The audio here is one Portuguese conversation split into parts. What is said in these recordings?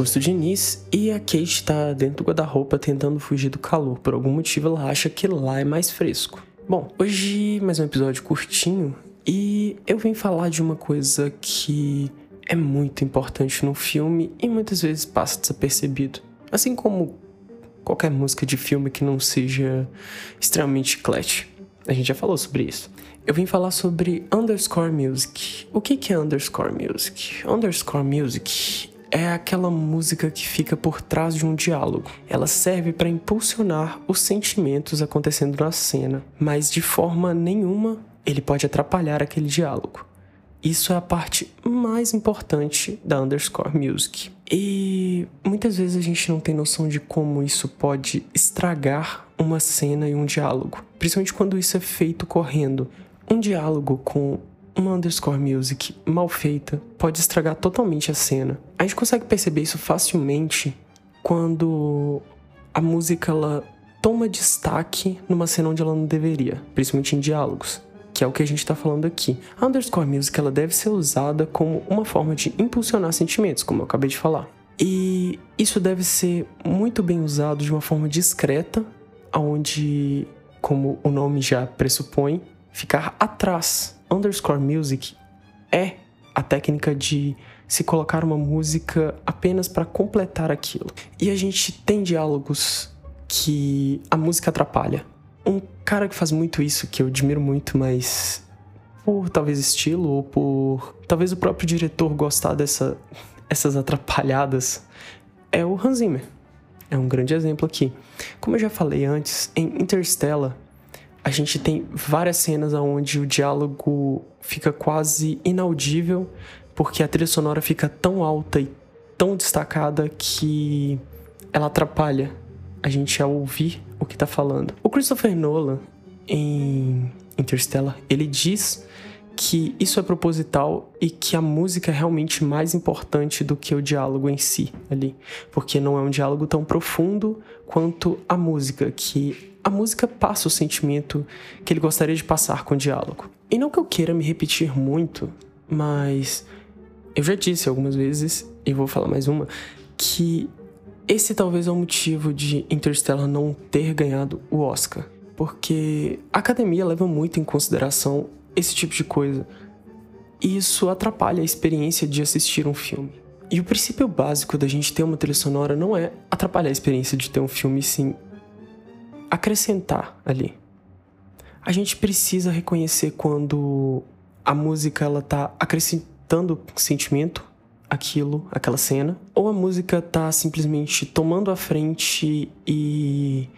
Augusto Diniz e a Kate está dentro do guarda-roupa tentando fugir do calor. Por algum motivo ela acha que lá é mais fresco. Bom, hoje mais um episódio curtinho e eu vim falar de uma coisa que é muito importante no filme e muitas vezes passa desapercebido. Assim como qualquer música de filme que não seja extremamente clutch. A gente já falou sobre isso. Eu vim falar sobre underscore music. O que é underscore music? Underscore music é aquela música que fica por trás de um diálogo. Ela serve para impulsionar os sentimentos acontecendo na cena, mas de forma nenhuma ele pode atrapalhar aquele diálogo. Isso é a parte mais importante da underscore music. E muitas vezes a gente não tem noção de como isso pode estragar uma cena e um diálogo, principalmente quando isso é feito correndo. Um diálogo com uma underscore music mal feita pode estragar totalmente a cena. A gente consegue perceber isso facilmente quando a música ela toma destaque numa cena onde ela não deveria, principalmente em diálogos, que é o que a gente está falando aqui. A underscore music ela deve ser usada como uma forma de impulsionar sentimentos, como eu acabei de falar. E isso deve ser muito bem usado de uma forma discreta, onde, como o nome já pressupõe, ficar atrás underscore music é a técnica de se colocar uma música apenas para completar aquilo. E a gente tem diálogos que a música atrapalha. Um cara que faz muito isso, que eu admiro muito, mas por talvez estilo ou por talvez o próprio diretor gostar dessa, essas atrapalhadas, é o Hans Zimmer. É um grande exemplo aqui. Como eu já falei antes, em Interstellar, a gente tem várias cenas onde o diálogo fica quase inaudível, porque a trilha sonora fica tão alta e tão destacada que ela atrapalha a gente a ouvir o que tá falando. O Christopher Nolan, em Interstellar, ele diz que isso é proposital e que a música é realmente mais importante do que o diálogo em si ali, porque não é um diálogo tão profundo quanto a música, que a música passa o sentimento que ele gostaria de passar com o diálogo. E não que eu queira me repetir muito, mas eu já disse algumas vezes, e vou falar mais uma, que esse talvez é o motivo de Interstellar não ter ganhado o Oscar. Porque a academia leva muito em consideração esse tipo de coisa. E isso atrapalha a experiência de assistir um filme. E o princípio básico da gente ter uma trilha sonora não é atrapalhar a experiência de ter um filme, sim acrescentar ali. A gente precisa reconhecer quando a música ela tá acrescentando sentimento aquilo, aquela cena, ou a música tá simplesmente tomando a frente e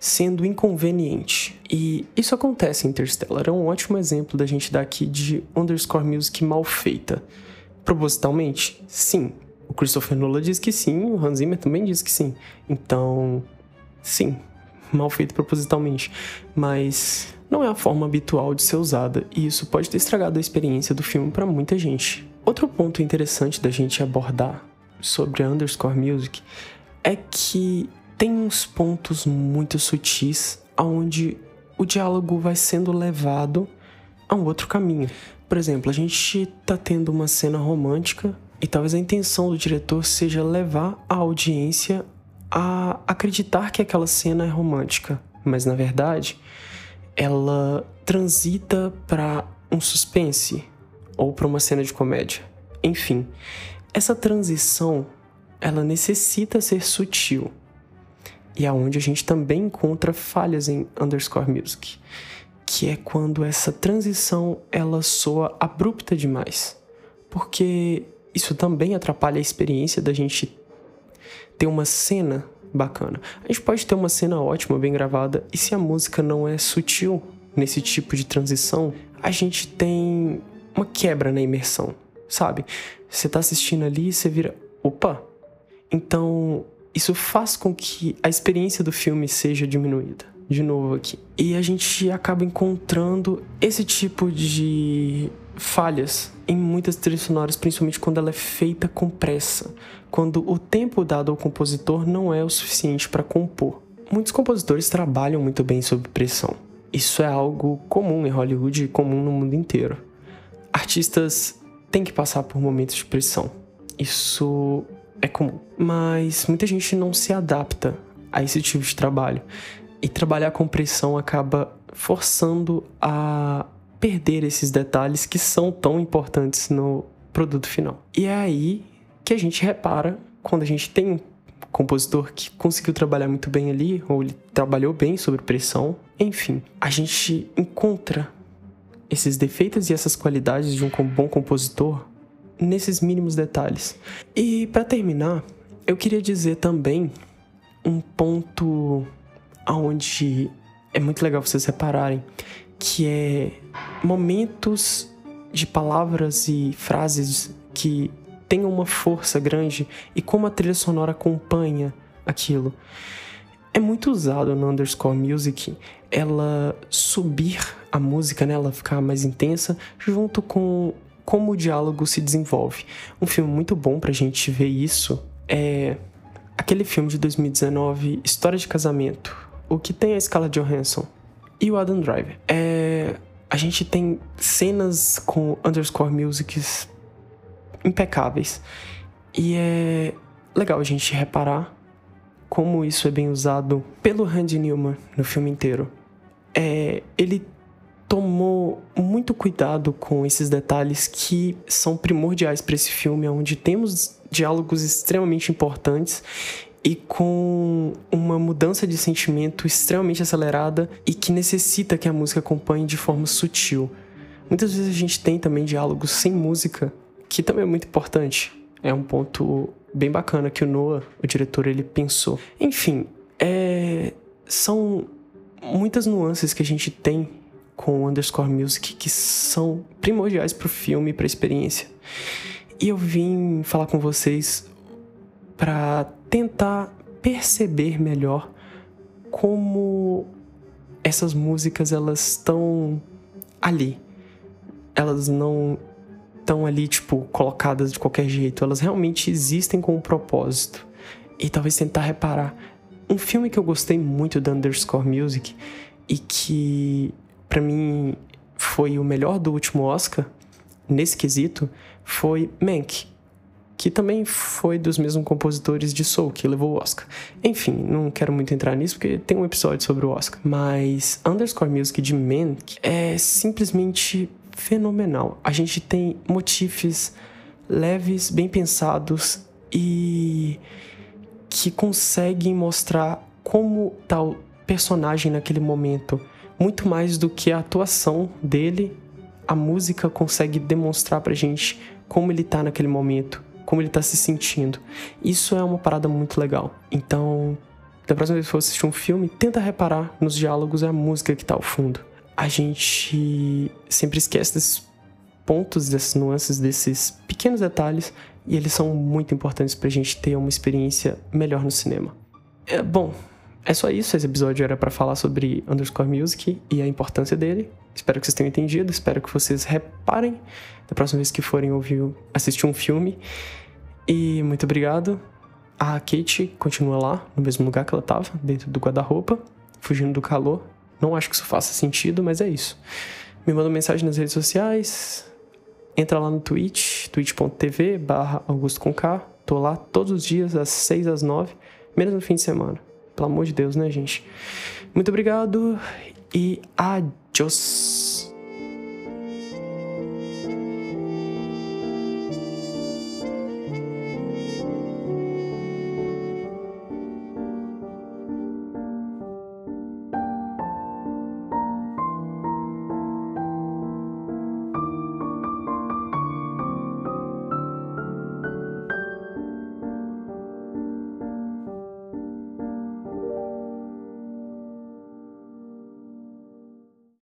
sendo inconveniente. E isso acontece em Interstellar. É um ótimo exemplo da gente dar aqui de underscore music mal feita. Propositalmente? Sim. O Christopher Nolan diz que sim, o Hans Zimmer também diz que sim. Então, sim, mal feito propositalmente, mas não é a forma habitual de ser usada e isso pode ter estragado a experiência do filme para muita gente. Outro ponto interessante da gente abordar sobre Underscore Music é que tem uns pontos muito sutis aonde o diálogo vai sendo levado a um outro caminho. Por exemplo, a gente tá tendo uma cena romântica e talvez a intenção do diretor seja levar a audiência a acreditar que aquela cena é romântica, mas na verdade ela transita para um suspense ou para uma cena de comédia. Enfim, essa transição ela necessita ser sutil. E é onde a gente também encontra falhas em underscore music, que é quando essa transição ela soa abrupta demais, porque isso também atrapalha a experiência da gente ter uma cena bacana. A gente pode ter uma cena ótima, bem gravada, e se a música não é sutil nesse tipo de transição, a gente tem uma quebra na imersão, sabe? Você tá assistindo ali e você vira, opa! Então, isso faz com que a experiência do filme seja diminuída. De novo aqui. E a gente acaba encontrando esse tipo de falhas em muitas trilhas sonoras, principalmente quando ela é feita com pressa, quando o tempo dado ao compositor não é o suficiente para compor. Muitos compositores trabalham muito bem sob pressão. Isso é algo comum em Hollywood e comum no mundo inteiro. Artistas têm que passar por momentos de pressão. Isso é comum. Mas muita gente não se adapta a esse tipo de trabalho. E trabalhar com pressão acaba forçando a perder esses detalhes que são tão importantes no produto final. E é aí que a gente repara quando a gente tem um compositor que conseguiu trabalhar muito bem ali, ou ele trabalhou bem sobre pressão, enfim, a gente encontra esses defeitos e essas qualidades de um bom compositor nesses mínimos detalhes. E para terminar, eu queria dizer também um ponto aonde é muito legal vocês repararem que é momentos de palavras e frases que tenham uma força grande e como a trilha sonora acompanha aquilo. É muito usado no underscore music ela subir a música, né, ela ficar mais intensa, junto com como o diálogo se desenvolve. Um filme muito bom pra gente ver isso é aquele filme de 2019, História de Casamento, o que tem a Scarlett Johansson e o Adam Driver. É, a gente tem cenas com underscore musics impecáveis. E é legal a gente reparar como isso é bem usado pelo Randy Newman no filme inteiro. É, ele tomou muito cuidado com esses detalhes que são primordiais para esse filme, onde temos diálogos extremamente importantes e com uma mudança de sentimento extremamente acelerada e que necessita que a música acompanhe de forma sutil. Muitas vezes a gente tem também diálogos sem música, que também é muito importante. É um ponto bem bacana que o Noah, o diretor, ele pensou. Enfim, é... são muitas nuances que a gente tem com o Underscore Music que são primordiais para o filme e para a experiência. E eu vim falar com vocês para tentar perceber melhor como essas músicas elas estão ali. Elas não estão ali tipo colocadas de qualquer jeito, elas realmente existem com um propósito. E talvez tentar reparar um filme que eu gostei muito da Underscore Music e que para mim foi o melhor do último Oscar nesse quesito foi Mank, que também foi dos mesmos compositores de Soul, que levou o Oscar. Enfim, não quero muito entrar nisso porque tem um episódio sobre o Oscar. Mas Underscore Music de Mank é simplesmente fenomenal. A gente tem motifs leves, bem pensados e que conseguem mostrar como tal personagem naquele momento, muito mais do que a atuação dele, a música consegue demonstrar pra gente como ele tá naquele momento como ele tá se sentindo. Isso é uma parada muito legal. Então, da próxima vez que for assistir um filme, tenta reparar nos diálogos e a música que tá ao fundo. A gente sempre esquece desses pontos, dessas nuances, desses pequenos detalhes, e eles são muito importantes pra gente ter uma experiência melhor no cinema. É, bom, é só isso. Esse episódio era para falar sobre Underscore Music e a importância dele. Espero que vocês tenham entendido. Espero que vocês reparem da próxima vez que forem ouvir, assistir um filme. E muito obrigado. A Kate continua lá, no mesmo lugar que ela estava, dentro do guarda-roupa, fugindo do calor. Não acho que isso faça sentido, mas é isso. Me manda mensagem nas redes sociais. Entra lá no Twitch, twitch.tv barra Augusto com K. Tô lá todos os dias, às 6 às 9, menos no fim de semana. Pelo amor de Deus, né, gente? Muito obrigado e adiós.